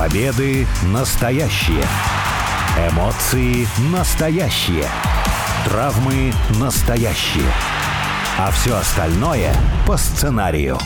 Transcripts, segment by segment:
Победы настоящие. Эмоции настоящие. Травмы настоящие. А все остальное по сценарию.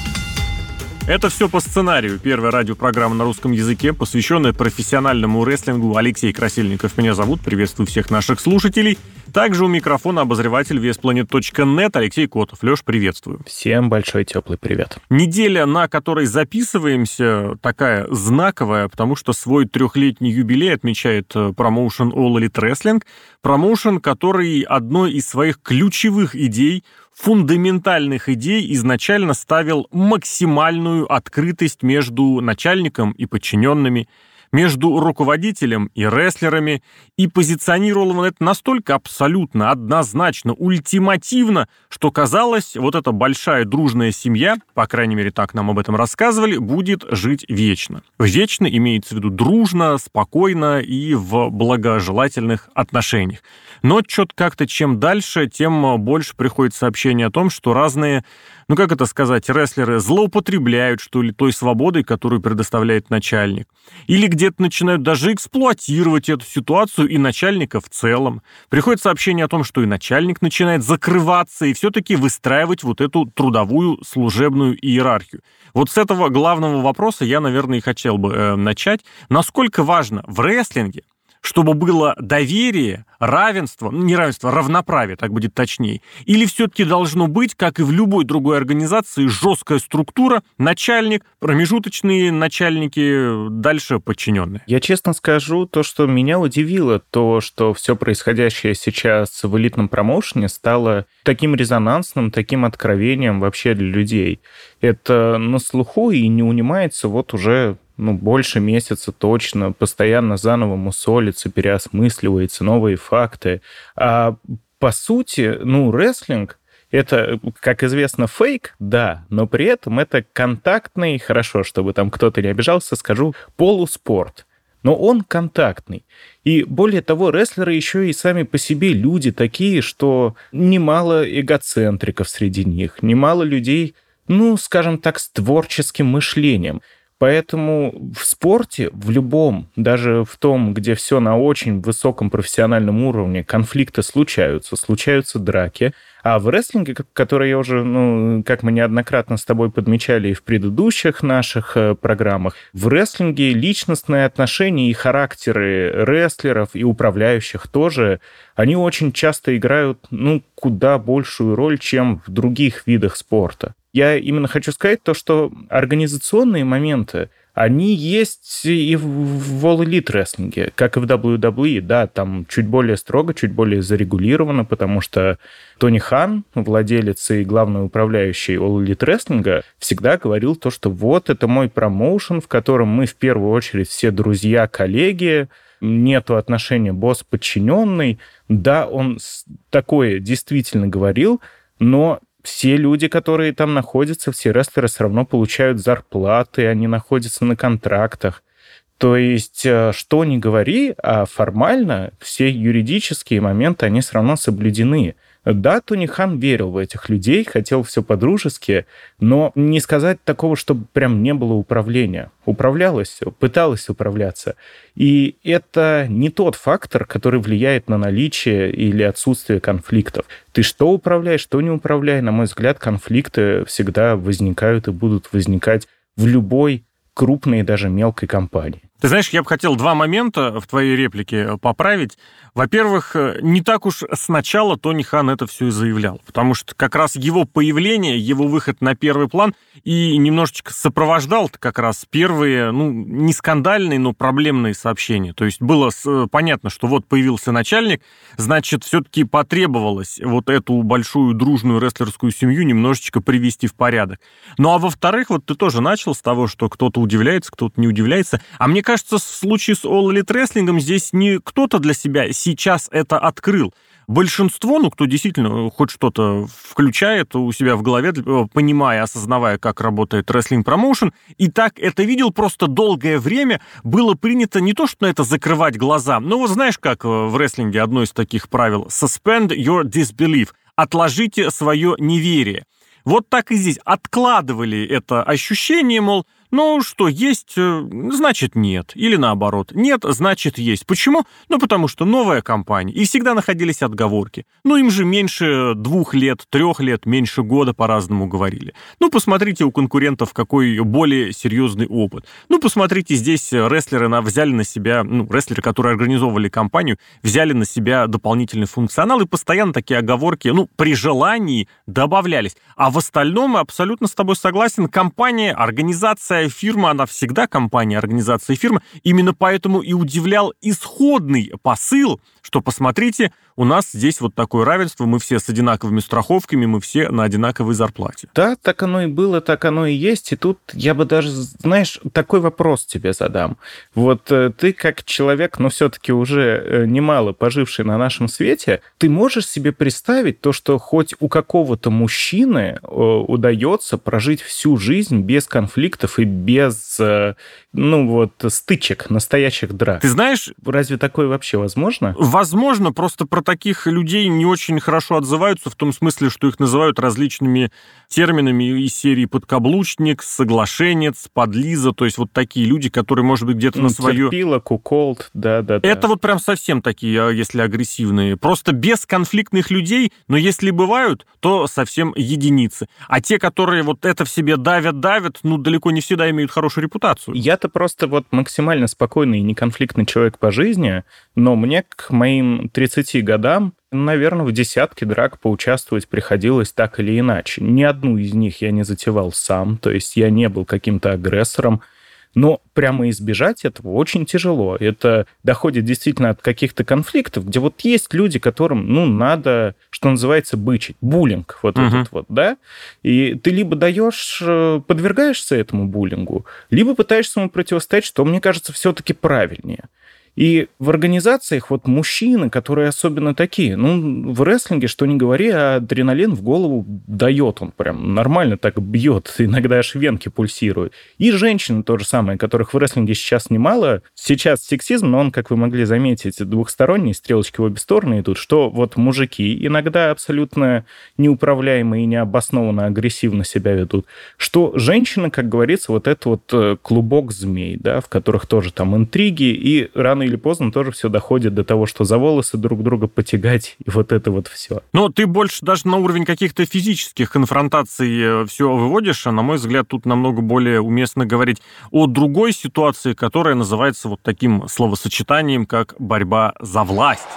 Это все по сценарию. Первая радиопрограмма на русском языке, посвященная профессиональному рестлингу. Алексей Красильников меня зовут. Приветствую всех наших слушателей. Также у микрофона обозреватель веспланет.нет Алексей Котов. Леш, приветствую. Всем большой теплый привет. Неделя, на которой записываемся, такая знаковая, потому что свой трехлетний юбилей отмечает э, промоушен All Elite Wrestling. Промоушен, который одной из своих ключевых идей фундаментальных идей изначально ставил максимальную открытость между начальником и подчиненными, между руководителем и рестлерами, и позиционировал он это настолько абсолютно, однозначно, ультимативно, что казалось, вот эта большая дружная семья, по крайней мере, так нам об этом рассказывали, будет жить вечно. Вечно имеется в виду дружно, спокойно и в благожелательных отношениях. Но что-то как-то чем дальше, тем больше приходит сообщение о том, что разные ну как это сказать, рестлеры злоупотребляют, что ли, той свободой, которую предоставляет начальник. Или где-то начинают даже эксплуатировать эту ситуацию и начальника в целом. Приходит сообщение о том, что и начальник начинает закрываться и все-таки выстраивать вот эту трудовую служебную иерархию. Вот с этого главного вопроса я, наверное, и хотел бы э, начать. Насколько важно в рестлинге чтобы было доверие, равенство, ну не равенство, равноправие, так будет точнее, или все-таки должно быть, как и в любой другой организации, жесткая структура, начальник, промежуточные начальники, дальше подчиненные? Я честно скажу, то, что меня удивило, то, что все происходящее сейчас в элитном промоушене стало таким резонансным, таким откровением вообще для людей. Это на слуху и не унимается вот уже ну, больше месяца точно, постоянно заново мусолится, переосмысливается, новые факты. А по сути, ну, рестлинг — это, как известно, фейк, да, но при этом это контактный, хорошо, чтобы там кто-то не обижался, скажу, полуспорт. Но он контактный. И более того, рестлеры еще и сами по себе люди такие, что немало эгоцентриков среди них, немало людей, ну, скажем так, с творческим мышлением. Поэтому в спорте, в любом, даже в том, где все на очень высоком профессиональном уровне, конфликты случаются, случаются драки. А в рестлинге, который я уже, ну, как мы неоднократно с тобой подмечали и в предыдущих наших э, программах, в рестлинге личностные отношения и характеры рестлеров и управляющих тоже, они очень часто играют, ну, куда большую роль, чем в других видах спорта. Я именно хочу сказать то, что организационные моменты, они есть и в All Elite рестлинге, как и в WWE, да, там чуть более строго, чуть более зарегулировано, потому что Тони Хан, владелец и главный управляющий All Elite рестлинга, всегда говорил то, что вот это мой промоушен, в котором мы в первую очередь все друзья, коллеги, нету отношения босс-подчиненный. Да, он такое действительно говорил, но все люди, которые там находятся, все рестлеры все равно получают зарплаты, они находятся на контрактах. То есть, э, что ни говори, а формально все юридические моменты, они все равно соблюдены. Да, Тони Хан верил в этих людей, хотел все по-дружески, но не сказать такого, чтобы прям не было управления. Управлялось, пыталось управляться. И это не тот фактор, который влияет на наличие или отсутствие конфликтов. Ты что управляешь, что не управляй, на мой взгляд, конфликты всегда возникают и будут возникать в любой крупной и даже мелкой компании. Ты знаешь, я бы хотел два момента в твоей реплике поправить. Во-первых, э, не так уж сначала Тони Хан это все и заявлял, потому что как раз его появление, его выход на первый план и немножечко сопровождал как раз первые, ну, не скандальные, но проблемные сообщения. То есть было э, понятно, что вот появился начальник, значит, все-таки потребовалось вот эту большую дружную рестлерскую семью немножечко привести в порядок. Ну, а во-вторых, вот ты тоже начал с того, что кто-то удивляется, кто-то не удивляется. А мне кажется, в случае с All Elite Wrestling здесь не кто-то для себя сейчас это открыл. Большинство, ну, кто действительно хоть что-то включает у себя в голове, понимая, осознавая, как работает рестлинг-промоушен, и так это видел просто долгое время, было принято не то, что на это закрывать глаза, но вот знаешь, как в рестлинге одно из таких правил «suspend your disbelief» — «отложите свое неверие». Вот так и здесь откладывали это ощущение, мол, Ну, что есть, э, значит нет. Или наоборот. Нет, значит есть. Почему? Ну, потому что новая компания. И всегда находились отговорки. Ну, им же меньше двух лет, трех лет, меньше года по-разному говорили. Ну, посмотрите у конкурентов какой более серьезный опыт. Ну, посмотрите, здесь рестлеры на, взяли на себя, ну, рестлеры, которые организовывали компанию, взяли на себя дополнительный функционал, и постоянно такие оговорки, ну, при желании добавлялись. А в остальном абсолютно с тобой согласен. Компания, организация фирма, она всегда компания, организация фирма. Именно поэтому и удивлял исходный посыл, что посмотрите, у нас здесь вот такое равенство, мы все с одинаковыми страховками, мы все на одинаковой зарплате. Да, так оно и было, так оно и есть. И тут я бы даже, знаешь, такой вопрос тебе задам. Вот э, ты как человек, но все-таки уже э, немало поживший на нашем свете, ты можешь себе представить то, что хоть у какого-то мужчины э, удается прожить всю жизнь без конфликтов и без, ну вот, стычек, настоящих драк? Ты знаешь... Разве такое вообще возможно? Возможно, просто про таких людей не очень хорошо отзываются, в том смысле, что их называют различными терминами из серии подкаблучник, соглашенец, подлиза, то есть вот такие люди, которые, может быть, где-то ну, на свое... Терпила, куколд, да-да-да. Это вот прям совсем такие, а, если агрессивные. Просто без конфликтных людей, но если бывают, то совсем единицы. А те, которые вот это в себе давят-давят, ну, далеко не всегда имеют хорошую репутацию. Я-то просто вот максимально спокойный и неконфликтный человек по жизни, но мне к моим 30 годам наверное, в десятке драк поучаствовать приходилось так или иначе. Ни одну из них я не затевал сам, то есть я не был каким-то агрессором, но прямо избежать этого очень тяжело. Это доходит действительно от каких-то конфликтов, где вот есть люди, которым, ну, надо, что называется, бычить, буллинг вот uh-huh. этот вот, да? И ты либо даешь, э, подвергаешься этому буллингу, либо пытаешься ему противостоять, что, мне кажется, все-таки правильнее. И в организациях вот мужчины, которые особенно такие, ну, в рестлинге, что не говори, а адреналин в голову дает, он прям нормально так бьет, иногда аж венки пульсируют. И женщины то же самое, которых в рестлинге сейчас немало. Сейчас сексизм, но он, как вы могли заметить, двухсторонний, стрелочки в обе стороны идут, что вот мужики иногда абсолютно неуправляемые и необоснованно агрессивно себя ведут, что женщины, как говорится, вот это вот э, клубок змей, да, в которых тоже там интриги, и рано или поздно тоже все доходит до того, что за волосы друг друга потягать, и вот это вот все. Но ты больше даже на уровень каких-то физических конфронтаций э, все выводишь, а на мой взгляд, тут намного более уместно говорить о другой ситуации, которая называется вот таким словосочетанием, как борьба за власть.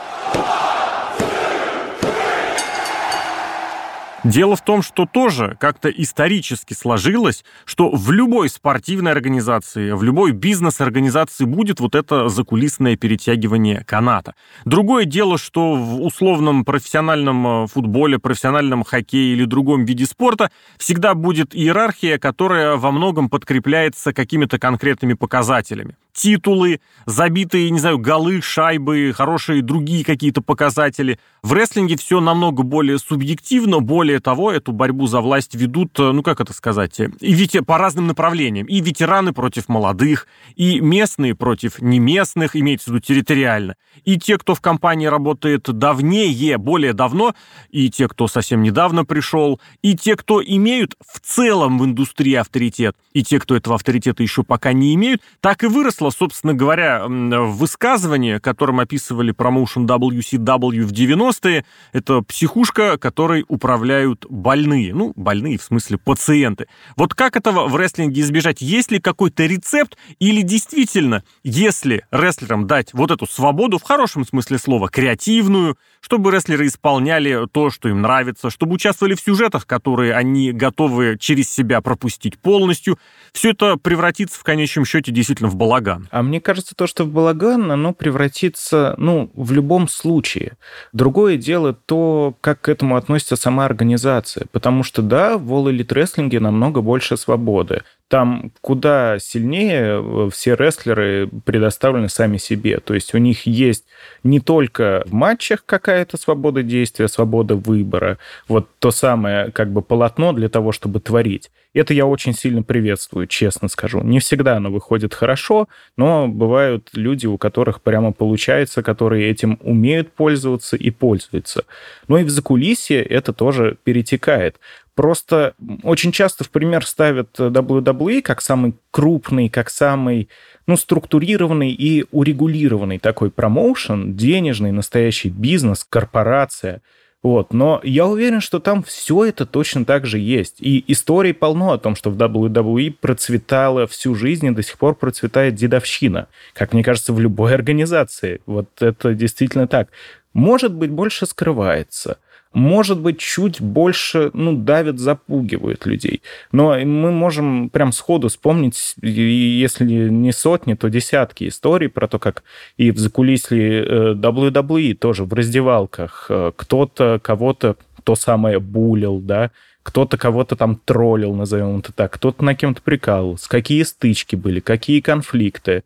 Дело в том, что тоже как-то исторически сложилось, что в любой спортивной организации, в любой бизнес-организации будет вот это закулисное перетягивание каната. Другое дело, что в условном профессиональном э, футболе, профессиональном хоккее или другом виде спорта всегда будет иерархия, которая во многом подкрепляется какими-то конкретными показателями титулы, забитые, не знаю, голы, шайбы, хорошие другие какие-то показатели. В рестлинге все намного более субъективно, более того, эту борьбу за власть ведут, э, ну как это сказать, и ведь по разным направлениям. И ветераны против молодых, и местные против неместных, имеется в виду территориально. И те, кто в компании работает давнее, более давно, и те, кто совсем недавно пришел, и те, кто имеют в целом в индустрии авторитет, и те, кто этого авторитета еще пока не имеют, так и выросло вышло, собственно говоря, высказывание, которым описывали промоушен WCW в 90-е. Это психушка, которой управляют больные. Ну, больные в смысле пациенты. Вот как этого в рестлинге избежать? Есть ли какой-то рецепт? Или действительно, если рестлерам дать вот эту свободу, в хорошем смысле слова, креативную, чтобы рестлеры исполняли то, что им нравится, чтобы участвовали в сюжетах, которые они готовы через себя пропустить полностью, все это превратится в конечном счете действительно в балаган. А мне кажется, то, что в балаган, оно превратится, ну, в любом случае. Другое дело то, как к этому относится сама организация. Потому что, да, в All Elite Wrestling намного больше свободы там куда сильнее э, все рестлеры предоставлены сами себе. То есть у них есть не только в матчах какая-то свобода действия, свобода выбора, вот то самое как бы полотно для того, чтобы творить. Это я очень сильно приветствую, честно скажу. Не всегда оно выходит хорошо, но бывают люди, у которых прямо получается, которые этим умеют пользоваться и пользуются. Но и в закулисье это тоже перетекает. Просто очень часто в пример ставят WWE как самый крупный, как самый ну, структурированный и урегулированный такой промоушен, денежный, настоящий бизнес, корпорация – вот. Но я уверен, что там все это точно так же есть. И историй полно о том, что в WWE процветала всю жизнь и до сих пор процветает дедовщина. Как мне кажется, в любой организации. Вот это действительно так. Может быть, больше скрывается может быть, чуть больше, ну, давят, запугивают людей. Но мы можем прям сходу вспомнить, если не сотни, то десятки историй про то, как и в закулисье WWE тоже в раздевалках э, кто-то кого-то то самое булил, да, кто-то кого-то там троллил, назовем это так, кто-то на кем-то прикалывался, какие стычки были, какие конфликты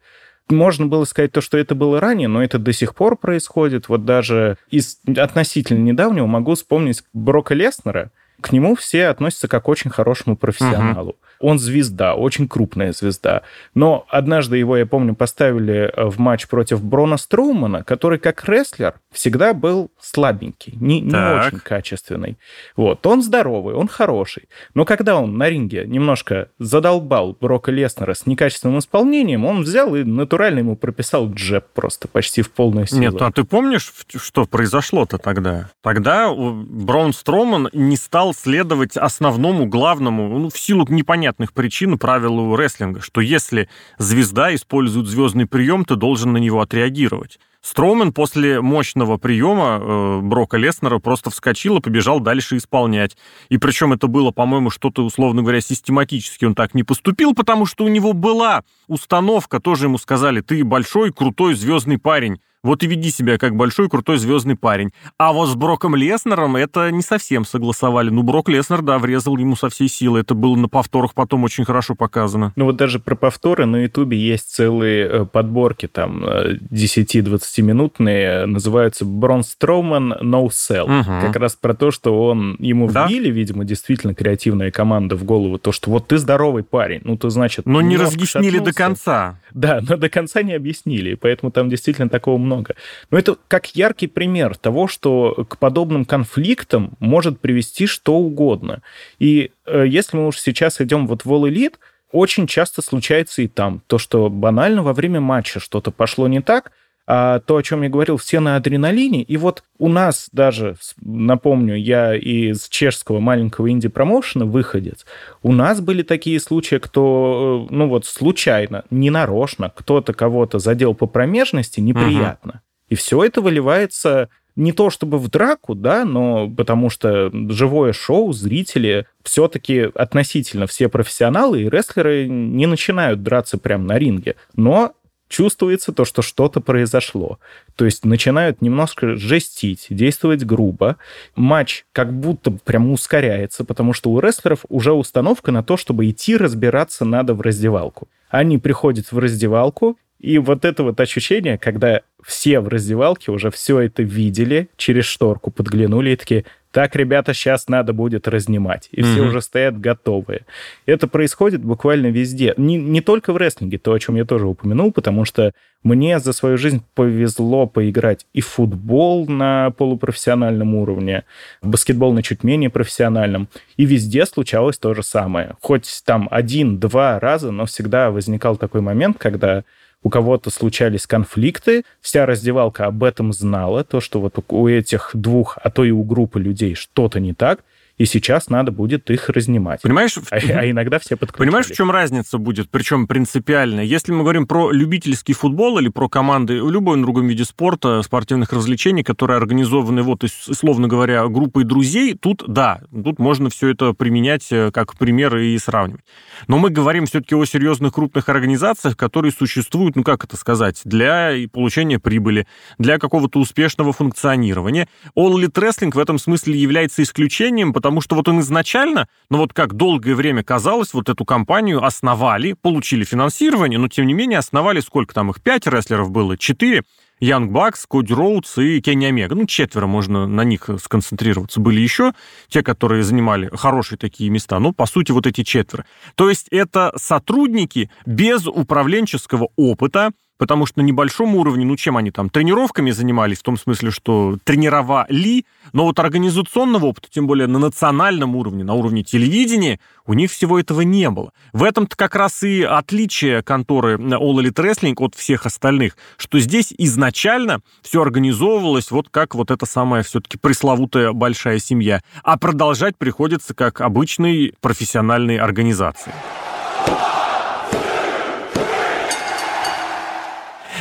можно было сказать то, что это было ранее, но это до сих пор происходит. Вот даже из относительно недавнего могу вспомнить Брока Леснера. К нему все относятся как к очень хорошему профессионалу. Uh-huh. Он звезда, очень крупная звезда. Но однажды его, я помню, поставили э, в матч против Брона Строумана, который как рестлер всегда был слабенький, не, не очень качественный. Вот. Он здоровый, он хороший. Но когда он на ринге немножко задолбал Брока Леснера с некачественным исполнением, он взял и натурально ему прописал джеб просто почти в полную силу. Нет, а ты помнишь, что произошло-то тогда? Тогда Брон Строман не стал следовать основному, главному, ну, в силу непонятной понятных причин правилу рестлинга, что если звезда использует звездный прием, ты должен на него отреагировать. Строумен после мощного приема э, Брока Леснера просто вскочил и побежал дальше исполнять. И причем это было, по-моему, что-то, условно говоря, систематически он так не поступил, потому что у него была установка, тоже ему сказали, ты большой, крутой, звездный парень вот и веди себя как большой крутой звездный парень. А вот с Броком Леснером это не совсем согласовали. Ну, Брок Леснер, да, врезал ему со всей силы. Это было на повторах потом очень хорошо показано. Ну, вот даже про повторы на Ютубе есть целые э, подборки, там, 10-20-минутные, э, называются Брон Строуман No Cell. Угу. Как раз про то, что он, ему да? вбили, видимо, действительно креативная команда в голову, то, что вот ты здоровый парень, ну, то значит... Но не разъяснили до конца. Да, но до конца не объяснили, поэтому там действительно такого много. Но это как яркий пример того, что к подобным конфликтам может привести что угодно. И э, если мы уж сейчас идем вот в All Elite, очень часто случается и там то, что банально во время матча что-то пошло не так, а то, о чем я говорил, все на адреналине. И вот у нас даже, напомню, я из чешского маленького инди-промоушена выходец, у нас были такие случаи, кто, э, ну вот случайно, ненарочно, кто-то кого-то задел по промежности, неприятно. Угу. И все это выливается не то чтобы в драку, да, но потому что живое шоу, зрители все-таки относительно все профессионалы и рестлеры не начинают драться прямо на ринге. Но чувствуется то, что что-то произошло. То есть начинают немножко жестить, действовать грубо. Матч как будто прям ускоряется, потому что у рестлеров уже установка на то, чтобы идти разбираться надо в раздевалку. Они приходят в раздевалку, и вот это вот ощущение, когда все в раздевалке уже все это видели, через шторку подглянули и такие, так, ребята, сейчас надо будет разнимать. И mm-hmm. все уже стоят готовые. Это происходит буквально везде. Не, не только в рестлинге, то, о чем я тоже упомянул, потому что мне за свою жизнь повезло поиграть и в футбол на полупрофессиональном уровне, в баскетбол на чуть менее профессиональном. И везде случалось то же самое. Хоть там один-два раза, но всегда возникал такой момент, когда у кого-то случались конфликты, вся раздевалка об этом знала, то, что вот у этих двух, а то и у группы людей что-то не так, и сейчас надо будет их разнимать. Понимаешь? А, а иногда все подключали. Понимаешь, в чем разница будет, причем принципиальная? Если мы говорим про любительский футбол или про команды в любом другом виде спорта, спортивных развлечений, которые организованы, вот, условно говоря, группой друзей, тут, да, тут можно все это применять э, как пример и сравнивать. Но мы говорим все-таки о серьезных крупных организациях, которые существуют, ну как это сказать, для получения прибыли, для какого-то успешного функционирования. All Elite Wrestling в этом смысле является исключением, потому что вот он изначально, ну вот как долгое время казалось, вот эту компанию основали, получили финансирование, но тем не менее основали сколько там их, пять рестлеров было, четыре, Янг Бакс, Коди Роудс и Кенни Омега. Ну, четверо можно на них сконцентрироваться. Были еще те, которые занимали хорошие такие места. Ну, по сути, вот эти четверо. То есть это сотрудники без управленческого опыта, потому что на небольшом уровне, ну, чем они там, тренировками занимались, в том смысле, что тренировали, но вот организационного опыта, тем более на национальном уровне, на уровне телевидения, у них всего этого не было. В этом-то как раз и отличие конторы All Elite Wrestling от всех остальных, что здесь изначально все организовывалось вот как вот эта самая все-таки пресловутая большая семья, а продолжать приходится как обычной профессиональной организации.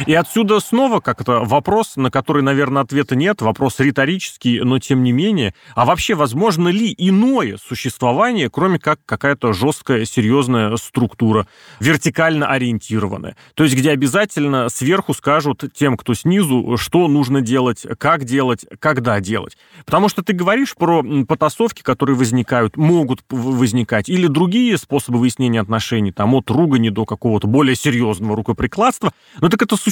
И отсюда снова как-то вопрос, на который, наверное, ответа нет, вопрос риторический, но тем не менее. А вообще, возможно ли иное существование, кроме как какая-то жесткая, серьезная структура, вертикально ориентированная? То есть, где обязательно сверху скажут тем, кто снизу, что нужно делать, как делать, когда делать. Потому что ты говоришь про потасовки, которые возникают, могут возникать, или другие способы выяснения отношений, там, от ругани до какого-то более серьезного рукоприкладства. Но так это существует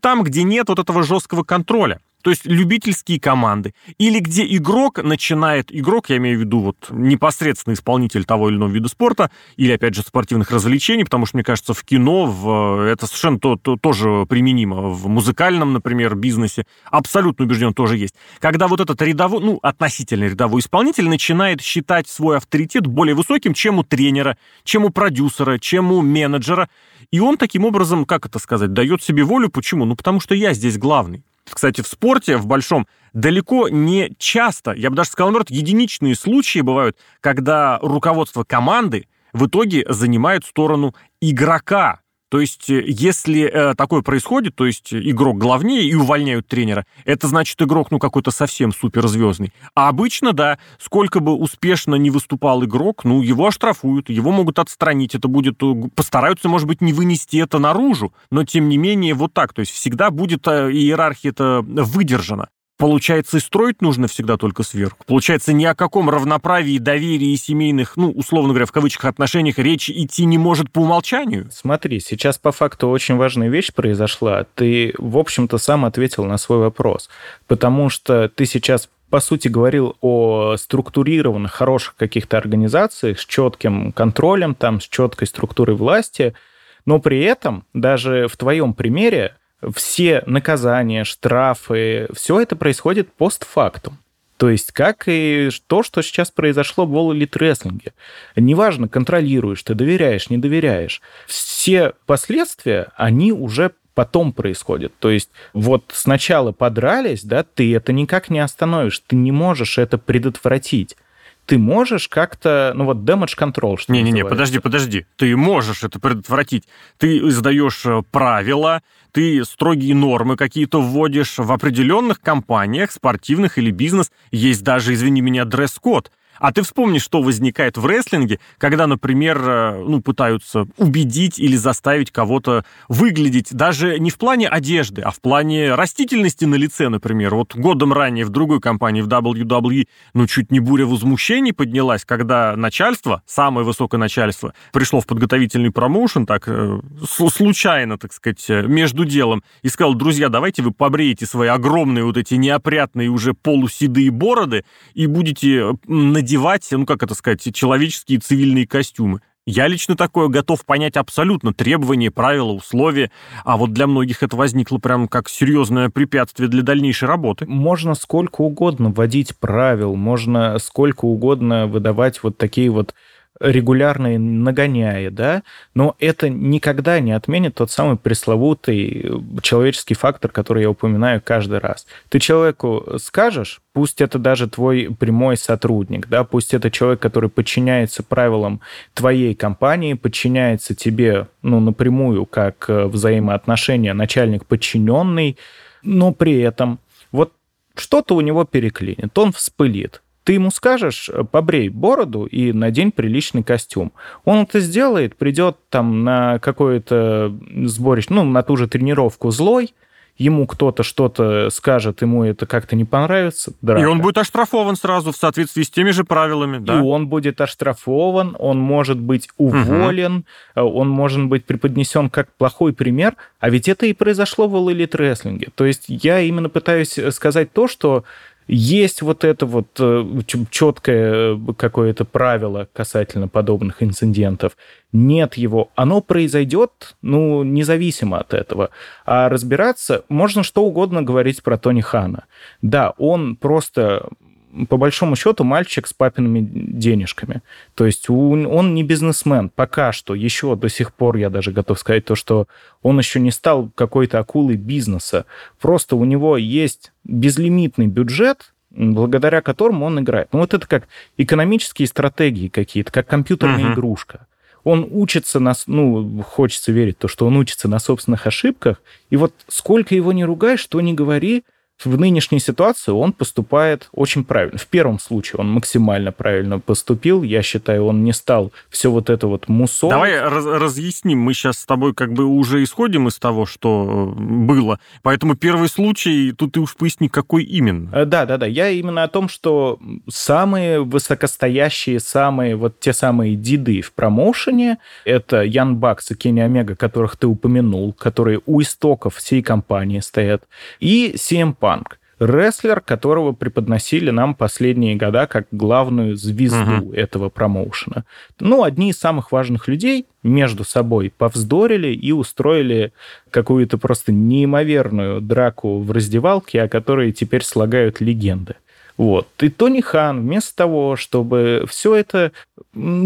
там, где нет вот этого жесткого контроля. То есть любительские команды. Или где игрок начинает, игрок, я имею в виду вот непосредственно исполнитель того или иного вида спорта, или, опять же, спортивных развлечений, потому что, мне кажется, в кино в, это совершенно то, то, тоже применимо. В музыкальном, например, бизнесе абсолютно убежден тоже есть. Когда вот этот рядовой, ну, относительно рядовой исполнитель начинает считать свой авторитет более высоким, чем у тренера, чем у продюсера, чем у менеджера. И он таким образом, как это сказать, дает себе волю. Почему? Ну, потому что я здесь главный. Кстати, в спорте, в большом, далеко не часто, я бы даже сказал, наоборот, единичные случаи бывают, когда руководство команды в итоге занимает сторону игрока, то есть, э, если э, такое происходит, то есть игрок главнее и увольняют тренера, это значит игрок, ну, какой-то совсем суперзвездный. А обычно, да, сколько бы успешно не выступал игрок, ну, его оштрафуют, его могут отстранить, это будет, э, постараются, может быть, не вынести это наружу, но, тем не менее, вот так, то есть всегда будет иерархия это выдержана. Получается, и строить нужно всегда только сверху. Получается, ни о каком равноправии, доверии и семейных, ну, условно говоря, в кавычках отношениях речи идти не может по умолчанию. Смотри, сейчас по факту очень важная вещь произошла. Ты, в общем-то, сам ответил на свой вопрос. Потому что ты сейчас по сути, говорил о структурированных, хороших каких-то организациях с четким контролем, там, с четкой структурой власти, но при этом даже в твоем примере все наказания, штрафы, все это происходит постфактум. То есть, как и то, что сейчас произошло в Elite Wrestling. Неважно, контролируешь ты, доверяешь, не доверяешь. Все последствия, они уже потом происходят. То есть вот сначала подрались, да, ты это никак не остановишь, ты не можешь это предотвратить ты можешь как-то, ну вот damage control, что Не-не-не, подожди, подожди. Ты можешь это предотвратить. Ты издаешь э, правила, ты строгие нормы какие-то вводишь в определенных компаниях, спортивных или бизнес. Есть даже, извини меня, дресс-код. А ты вспомни, что возникает в рестлинге, когда, например, э, ну, пытаются убедить или заставить кого-то выглядеть даже не в плане одежды, а в плане растительности на лице, например. Вот годом ранее в другой компании, в WWE, ну, чуть не буря возмущений поднялась, когда начальство, самое высокое начальство, пришло в подготовительный промоушен, так, э, случайно, так сказать, э, между делом, и сказал, друзья, давайте вы побреете свои огромные вот эти неопрятные уже полуседые бороды и будете надевать надевать, ну как это сказать, человеческие цивильные костюмы. Я лично такое готов понять абсолютно. Требования, правила, условия. А вот для многих это возникло прям как серьезное препятствие для дальнейшей работы. Можно сколько угодно вводить правил, можно сколько угодно выдавать вот такие вот регулярно нагоняя, да, но это никогда не отменит тот самый пресловутый э, человеческий фактор, который я упоминаю каждый раз. Ты человеку скажешь, пусть это даже твой прямой сотрудник, да, пусть это человек, который подчиняется правилам твоей компании, подчиняется тебе, ну, напрямую, как э, взаимоотношения начальник-подчиненный, но при этом вот что-то у него переклинит, он вспылит, ты ему скажешь, э, побрей бороду и надень приличный костюм. Он это сделает, придет там на какое-то сборище, ну, на ту же тренировку злой, ему кто-то что-то скажет, ему это как-то не понравится. Драка. И он будет оштрафован сразу в соответствии с теми же правилами, да? И он будет оштрафован, он может быть уволен, угу. он может быть преподнесен как плохой пример, а ведь это и произошло в Elite Wrestling. То есть я именно пытаюсь сказать то, что Есть вот это вот э, четкое э, какое-то правило касательно подобных инцидентов. Нет его. Оно произойдет, ну, независимо от этого. А разбираться можно что угодно говорить про Тони Хана. Да, он просто по большому счету мальчик с папиными денежками. То есть он не бизнесмен пока что, еще до сих пор я даже готов сказать то, что он еще не стал какой-то акулой бизнеса. Просто у него есть безлимитный бюджет, благодаря которому он играет. Ну вот это как экономические стратегии какие-то, как компьютерная uh-huh. игрушка. Он учится на, ну, хочется верить то, что он учится на собственных ошибках, и вот сколько его не ругай, что не говори, в нынешней ситуации он поступает очень правильно. В первом случае он максимально правильно поступил. Я считаю, он не стал все вот это вот мусор. Давай раз разъясним. Мы сейчас с тобой как бы уже исходим из того, что э, было. Поэтому первый случай, тут ты уж поясни, какой именно. Э, да, да, да. Я именно о том, что самые высокостоящие, самые вот те самые диды в промоушене, это Ян Бакс и Кенни Омега, которых ты упомянул, которые у истоков всей компании стоят, и CM Punk Панк. Рестлер, которого преподносили нам последние года как главную звезду угу. этого промоушена. Ну, одни из самых важных людей между собой повздорили и устроили какую-то просто неимоверную драку в раздевалке, о которой теперь слагают легенды. Вот. И Тони Хан вместо того, чтобы все это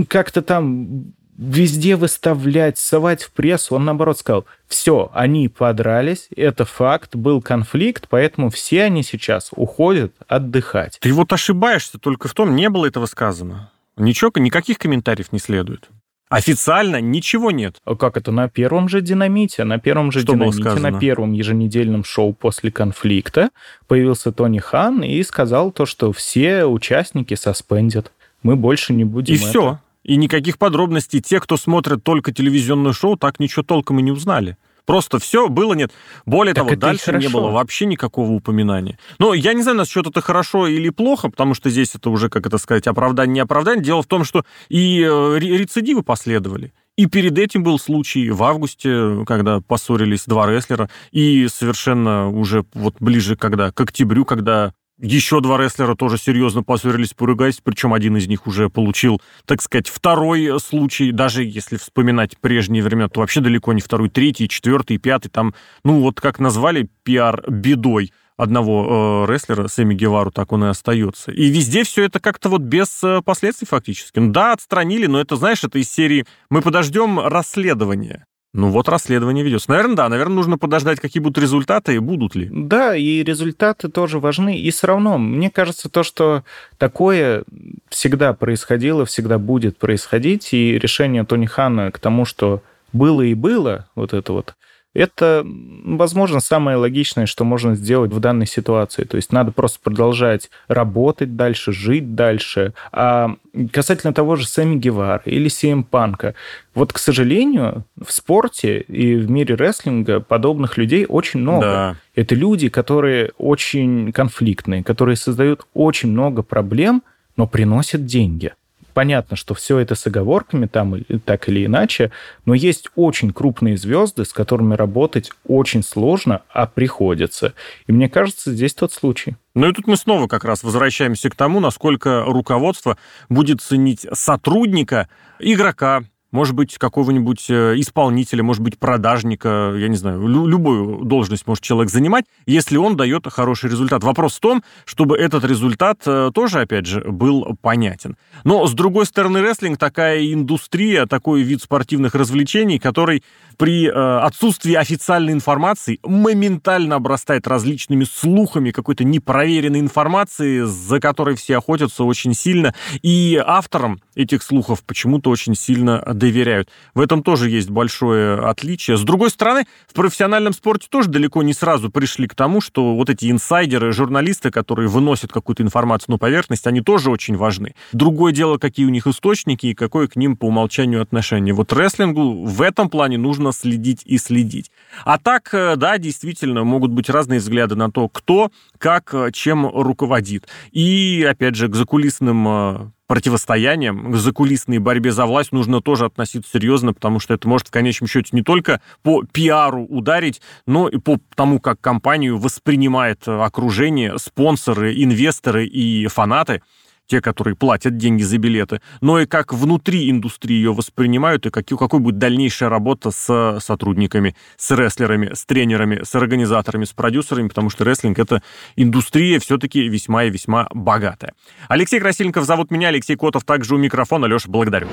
как-то там везде выставлять, совать в прессу. Он, наоборот, сказал, все, они подрались, это факт, был конфликт, поэтому все они сейчас уходят отдыхать. Ты вот ошибаешься только в том, не было этого сказано. Ничего, никаких комментариев не следует. Официально ничего нет. А как это? На первом же динамите, на первом же Что динамите, на первом еженедельном шоу после конфликта появился Тони Хан и сказал то, что все участники соспендят. Мы больше не будем. И это... все. И никаких подробностей те, кто смотрит только телевизионное шоу, так ничего толком и не узнали. Просто все было нет. Более так того, дальше не было вообще никакого упоминания. Но я не знаю, насчет это хорошо или плохо, потому что здесь это уже, как это сказать, оправдание, не оправдание. Дело в том, что и э, рецидивы последовали. И перед этим был случай в августе, когда поссорились два рестлера, и совершенно уже вот ближе когда, к октябрю, когда еще два рестлера тоже серьезно поссорились, поругались, причем один из них уже получил, так сказать, второй случай, даже если вспоминать прежние времена, то вообще далеко не второй, третий, четвертый, пятый, там, ну вот как назвали пиар бедой одного э, рестлера, Сэмми Гевару, так он и остается. И везде все это как-то вот без э, последствий фактически. Ну да, отстранили, но это, знаешь, это из серии «Мы подождем расследование». Ну вот расследование ведется. Наверное, да, наверное, нужно подождать, какие будут результаты и будут ли. Да, и результаты тоже важны. И все равно, мне кажется, то, что такое всегда происходило, всегда будет происходить, и решение Тони Хана к тому, что было и было, вот это вот, это, возможно, самое логичное, что можно сделать в данной ситуации. То есть надо просто продолжать работать дальше, жить дальше. А касательно того же Сэмми Гевара или Сиэм Панка, вот, к сожалению, в спорте и в мире рестлинга подобных людей очень много. Да. Это люди, которые очень конфликтные, которые создают очень много проблем, но приносят деньги. Понятно, что все это с оговорками там так или иначе, но есть очень крупные звезды, с которыми работать очень сложно, а приходится. И мне кажется, здесь тот случай. Ну и тут мы снова как раз возвращаемся к тому, насколько руководство будет ценить сотрудника, игрока, может быть, какого-нибудь э, исполнителя, может быть, продажника, я не знаю, лю- любую должность может человек занимать, если он дает хороший результат. Вопрос в том, чтобы этот результат э, тоже, опять же, был понятен. Но, с другой стороны, рестлинг такая индустрия, такой вид спортивных развлечений, который при э, отсутствии официальной информации моментально обрастает различными слухами какой-то непроверенной информации, за которой все охотятся очень сильно. И авторам этих слухов почему-то очень сильно доверяют. В этом тоже есть большое отличие. С другой стороны, в профессиональном спорте тоже далеко не сразу пришли к тому, что вот эти инсайдеры, журналисты, которые выносят какую-то информацию на поверхность, они тоже очень важны. Другое дело, какие у них источники и какое к ним по умолчанию отношение. Вот рестлингу в этом плане нужно нужно следить и следить. А так, э, да, действительно, могут быть разные взгляды на то, кто, как, э, чем руководит. И, опять же, к закулисным э, противостояниям, к закулисной борьбе за власть нужно тоже относиться серьезно, потому что это может в конечном счете не только по пиару ударить, но и по тому, как компанию воспринимает окружение, спонсоры, инвесторы и фанаты те, которые платят деньги за билеты, но и как внутри индустрии ее воспринимают, и как, какой будет дальнейшая работа с сотрудниками, с рестлерами, с тренерами, с организаторами, с продюсерами, потому что рестлинг — это индустрия все-таки весьма и весьма богатая. Алексей Красильников зовут меня, Алексей Котов также у микрофона. Леша, благодарю.